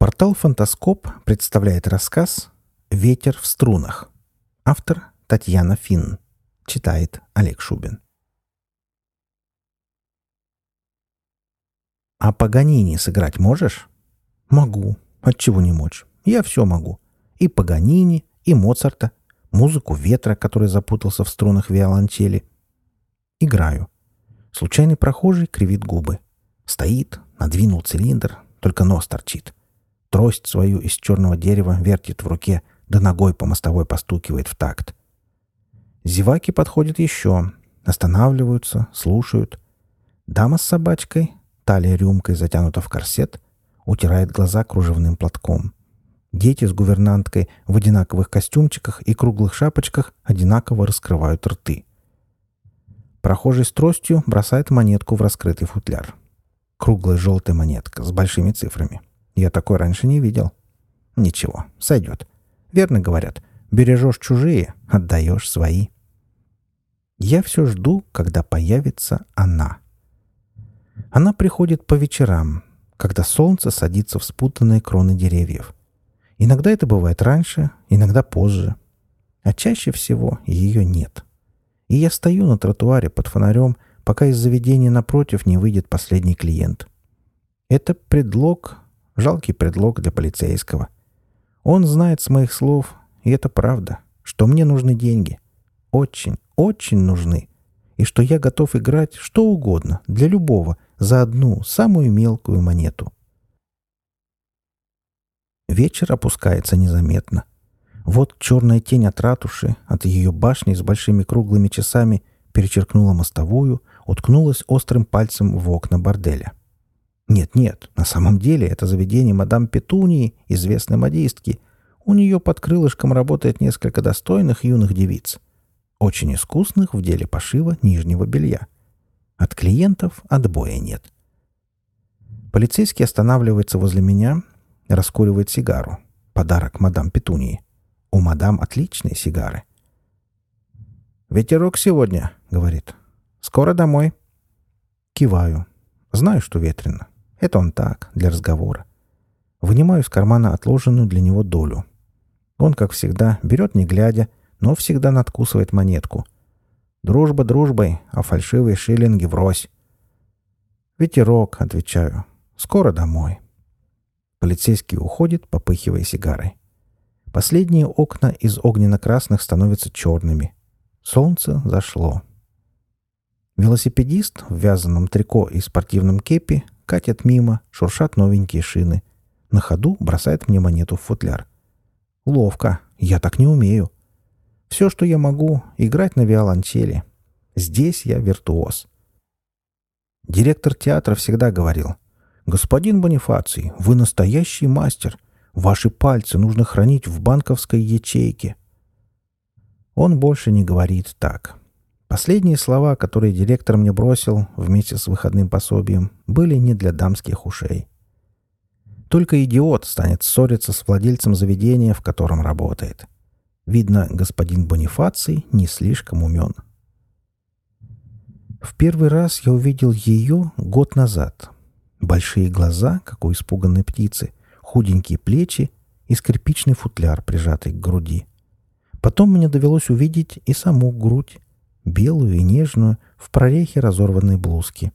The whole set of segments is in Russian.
Портал «Фантаскоп» представляет рассказ «Ветер в струнах». Автор Татьяна Финн. Читает Олег Шубин. «А Паганини сыграть можешь?» «Могу. Отчего не мочь? Я все могу. И Паганини, и Моцарта, музыку ветра, который запутался в струнах виолончели. Играю. Случайный прохожий кривит губы. Стоит, надвинул цилиндр, только нос торчит. Трость свою из черного дерева вертит в руке, да ногой по мостовой постукивает в такт. Зеваки подходят еще, останавливаются, слушают. Дама с собачкой, талия рюмкой затянута в корсет, утирает глаза кружевным платком. Дети с гувернанткой в одинаковых костюмчиках и круглых шапочках одинаково раскрывают рты. Прохожий с тростью бросает монетку в раскрытый футляр. Круглая желтая монетка с большими цифрами. Я такой раньше не видел. Ничего, сойдет. Верно говорят, бережешь чужие, отдаешь свои. Я все жду, когда появится она. Она приходит по вечерам, когда солнце садится в спутанные кроны деревьев. Иногда это бывает раньше, иногда позже. А чаще всего ее нет. И я стою на тротуаре под фонарем, пока из заведения напротив не выйдет последний клиент. Это предлог, жалкий предлог для полицейского. Он знает с моих слов, и это правда, что мне нужны деньги. Очень, очень нужны. И что я готов играть что угодно для любого за одну, самую мелкую монету. Вечер опускается незаметно. Вот черная тень от ратуши, от ее башни с большими круглыми часами, перечеркнула мостовую, уткнулась острым пальцем в окна борделя. Нет-нет, на самом деле это заведение мадам Петунии, известной модистки. У нее под крылышком работает несколько достойных юных девиц. Очень искусных в деле пошива нижнего белья. От клиентов отбоя нет. Полицейский останавливается возле меня, раскуривает сигару. Подарок мадам Петунии. У мадам отличные сигары. «Ветерок сегодня», — говорит. «Скоро домой». Киваю. Знаю, что ветрено. Это он так, для разговора. Вынимаю из кармана отложенную для него долю. Он, как всегда, берет не глядя, но всегда надкусывает монетку. Дружба дружбой, а фальшивые шиллинги врозь. «Ветерок», — отвечаю. «Скоро домой». Полицейский уходит, попыхивая сигарой. Последние окна из огненно-красных становятся черными. Солнце зашло. Велосипедист в вязаном трико и спортивном кепи катит мимо, шуршат новенькие шины. На ходу бросает мне монету в футляр. Ловко. Я так не умею. Все, что я могу, играть на виолончели. Здесь я виртуоз. Директор театра всегда говорил, «Господин Бонифаций, вы настоящий мастер. Ваши пальцы нужно хранить в банковской ячейке». Он больше не говорит так. Последние слова, которые директор мне бросил вместе с выходным пособием, были не для дамских ушей. Только идиот станет ссориться с владельцем заведения, в котором работает. Видно, господин Бонифаций не слишком умен. В первый раз я увидел ее год назад. Большие глаза, как у испуганной птицы, худенькие плечи и скрипичный футляр, прижатый к груди. Потом мне довелось увидеть и саму грудь, белую и нежную, в прорехе разорванной блузки.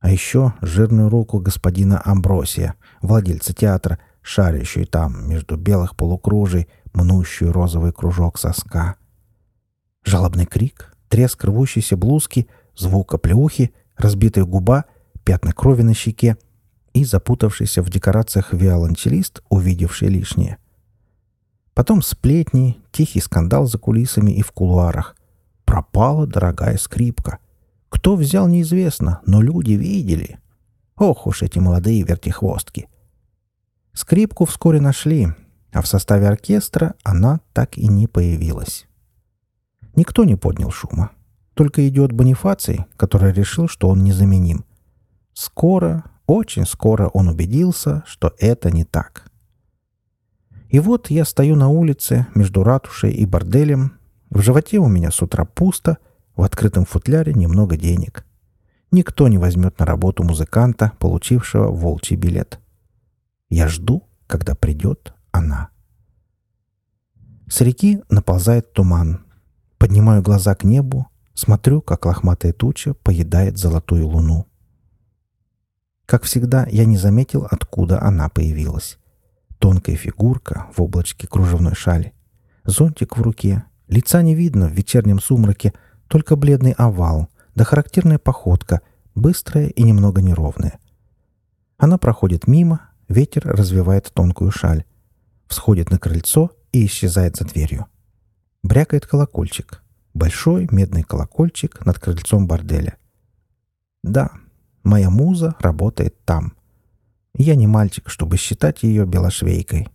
А еще жирную руку господина Амбросия, владельца театра, шарящую там, между белых полукружий, мнущую розовый кружок соска. Жалобный крик, треск рвущейся блузки, звук оплеухи, разбитая губа, пятна крови на щеке и запутавшийся в декорациях виолончелист, увидевший лишнее. Потом сплетни, тихий скандал за кулисами и в кулуарах. Пропала дорогая скрипка. Кто взял, неизвестно, но люди видели. Ох уж эти молодые вертихвостки. Скрипку вскоре нашли, а в составе оркестра она так и не появилась. Никто не поднял шума. Только идет Бонифаций, который решил, что он незаменим. Скоро, очень скоро он убедился, что это не так. И вот я стою на улице между ратушей и борделем. В животе у меня с утра пусто, в открытом футляре немного денег. Никто не возьмет на работу музыканта, получившего волчий билет. Я жду, когда придет она. С реки наползает туман. Поднимаю глаза к небу, смотрю, как лохматая туча поедает золотую луну. Как всегда, я не заметил, откуда она появилась. Тонкая фигурка в облачке кружевной шали. Зонтик в руке. Лица не видно в вечернем сумраке, только бледный овал, да характерная походка, быстрая и немного неровная. Она проходит мимо, ветер развивает тонкую шаль. Всходит на крыльцо и исчезает за дверью. Брякает колокольчик. Большой медный колокольчик над крыльцом борделя. Да, моя муза работает там. Я не мальчик, чтобы считать ее белошвейкой.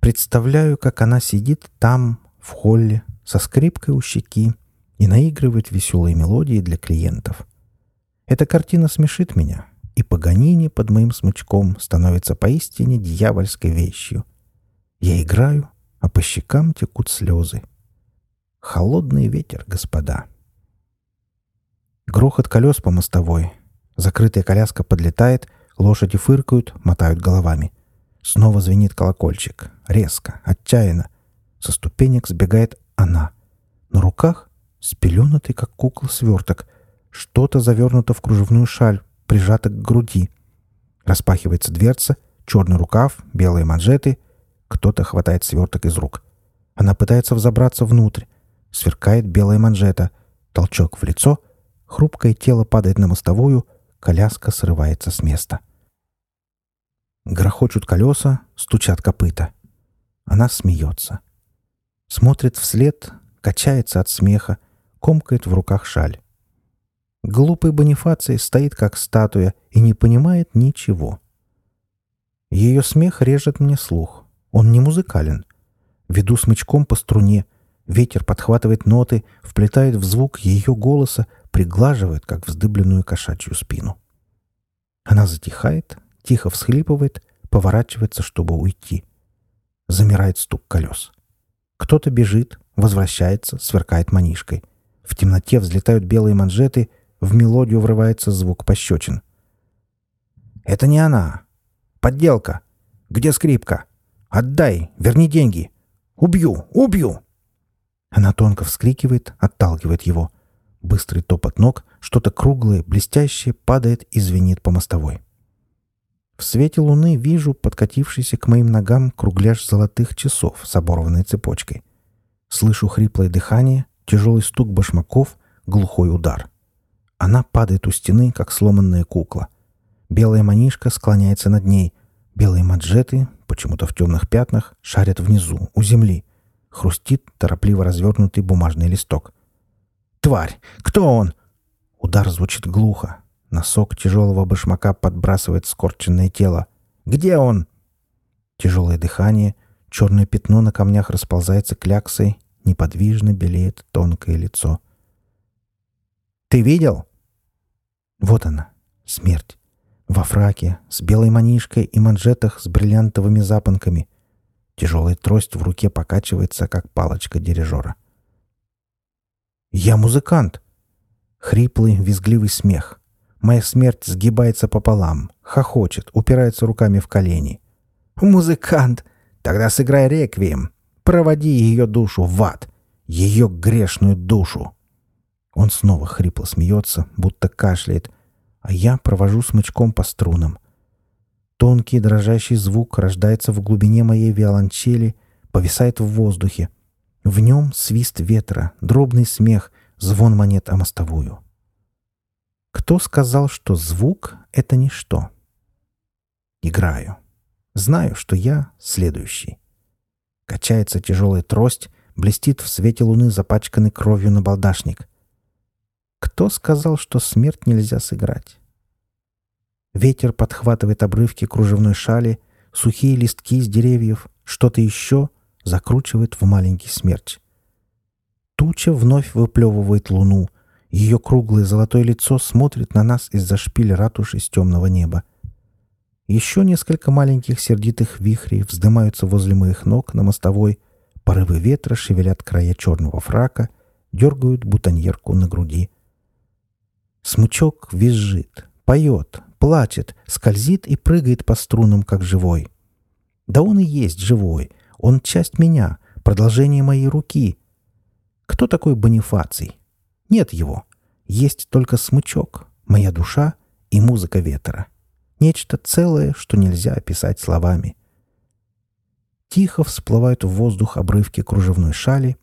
Представляю, как она сидит там, в холле, со скрипкой у щеки и наигрывает веселые мелодии для клиентов. Эта картина смешит меня, и Паганини под моим смычком становится поистине дьявольской вещью. Я играю, а по щекам текут слезы. Холодный ветер, господа. Грохот колес по мостовой. Закрытая коляска подлетает, лошади фыркают, мотают головами. Снова звенит колокольчик. Резко, отчаянно. Со ступенек сбегает она. На руках спеленатый, как кукла, сверток. Что-то завернуто в кружевную шаль, прижато к груди. Распахивается дверца, черный рукав, белые манжеты. Кто-то хватает сверток из рук. Она пытается взобраться внутрь. Сверкает белая манжета. Толчок в лицо. Хрупкое тело падает на мостовую. Коляска срывается с места. Грохочут колеса, стучат копыта. Она смеется. Смотрит вслед, качается от смеха, комкает в руках шаль. Глупый Бонифаций стоит как статуя и не понимает ничего. Ее смех режет мне слух. Он не музыкален. Веду смычком по струне. Ветер подхватывает ноты, вплетает в звук ее голоса, приглаживает, как вздыбленную кошачью спину. Она затихает, тихо всхлипывает, поворачивается, чтобы уйти. Замирает стук колес. Кто-то бежит, возвращается, сверкает манишкой. В темноте взлетают белые манжеты, в мелодию врывается звук пощечин. «Это не она! Подделка! Где скрипка? Отдай! Верни деньги! Убью! Убью!» Она тонко вскрикивает, отталкивает его. Быстрый топот ног, что-то круглое, блестящее падает и звенит по мостовой. В свете луны вижу подкатившийся к моим ногам кругляш золотых часов с оборванной цепочкой. Слышу хриплое дыхание, тяжелый стук башмаков, глухой удар. Она падает у стены, как сломанная кукла. Белая манишка склоняется над ней. Белые маджеты, почему-то в темных пятнах, шарят внизу, у земли. Хрустит торопливо развернутый бумажный листок. «Тварь! Кто он?» Удар звучит глухо, Носок тяжелого башмака подбрасывает скорченное тело. «Где он?» Тяжелое дыхание, черное пятно на камнях расползается кляксой, неподвижно белеет тонкое лицо. «Ты видел?» Вот она, смерть. Во фраке, с белой манишкой и манжетах с бриллиантовыми запонками. Тяжелая трость в руке покачивается, как палочка дирижера. «Я музыкант!» Хриплый, визгливый смех. Моя смерть сгибается пополам, хохочет, упирается руками в колени. «Музыкант! Тогда сыграй реквием. Проводи ее душу в ад. Ее грешную душу!» Он снова хрипло смеется, будто кашляет, а я провожу смычком по струнам. Тонкий дрожащий звук рождается в глубине моей виолончели, повисает в воздухе. В нем свист ветра, дробный смех, звон монет о мостовую. Кто сказал, что звук — это ничто? Играю. Знаю, что я следующий. Качается тяжелая трость, блестит в свете луны запачканный кровью набалдашник. Кто сказал, что смерть нельзя сыграть? Ветер подхватывает обрывки кружевной шали, сухие листки с деревьев, что-то еще закручивает в маленький смерть. Туча вновь выплевывает луну, ее круглое золотое лицо смотрит на нас из-за шпиля ратуши с темного неба. Еще несколько маленьких сердитых вихрей вздымаются возле моих ног на мостовой, порывы ветра шевелят края черного фрака, дергают бутоньерку на груди. Смычок визжит, поет, плачет, скользит и прыгает по струнам, как живой. Да он и есть живой. Он часть меня, продолжение моей руки. Кто такой Бонифаций? Нет его. Есть только смычок, моя душа и музыка ветра. Нечто целое, что нельзя описать словами. Тихо всплывают в воздух обрывки кружевной шали,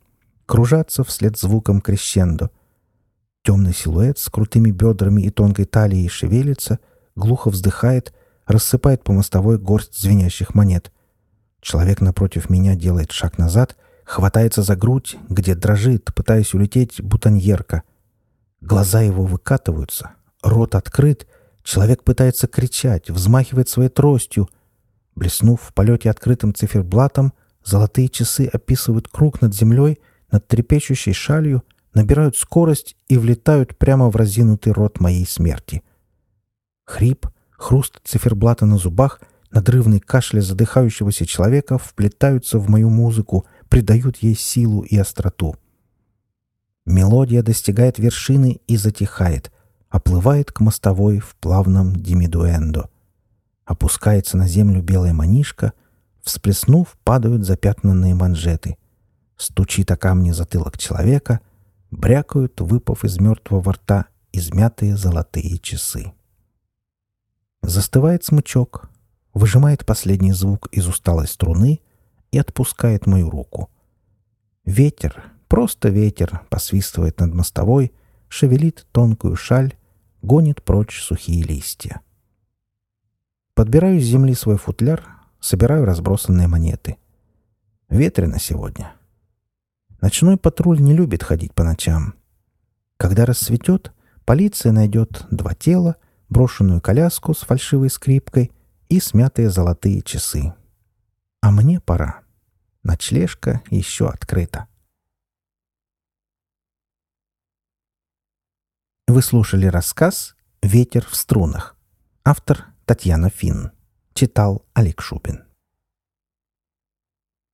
кружатся вслед звуком крещендо. Темный силуэт с крутыми бедрами и тонкой талией шевелится, глухо вздыхает, рассыпает по мостовой горсть звенящих монет. Человек напротив меня делает шаг назад, хватается за грудь, где дрожит, пытаясь улететь бутоньерка. Глаза его выкатываются, рот открыт, человек пытается кричать, взмахивает своей тростью. Блеснув в полете открытым циферблатом, золотые часы описывают круг над землей, над трепещущей шалью, набирают скорость и влетают прямо в разинутый рот моей смерти. Хрип, хруст циферблата на зубах, надрывный кашель задыхающегося человека вплетаются в мою музыку, придают ей силу и остроту. Мелодия достигает вершины и затихает, оплывает к мостовой в плавном димидуэндо. Опускается на землю белая манишка, всплеснув, падают запятнанные манжеты. Стучит о камни затылок человека, брякают, выпав из мертвого рта, измятые золотые часы. Застывает смычок, выжимает последний звук из усталой струны и отпускает мою руку. Ветер, Просто ветер посвистывает над мостовой, шевелит тонкую шаль, гонит прочь сухие листья. Подбираю с земли свой футляр, собираю разбросанные монеты. Ветрено сегодня. Ночной патруль не любит ходить по ночам. Когда рассветет, полиция найдет два тела, брошенную коляску с фальшивой скрипкой и смятые золотые часы. А мне пора. Ночлежка еще открыта. Вы слушали рассказ «Ветер в струнах». Автор Татьяна Финн. Читал Олег Шубин.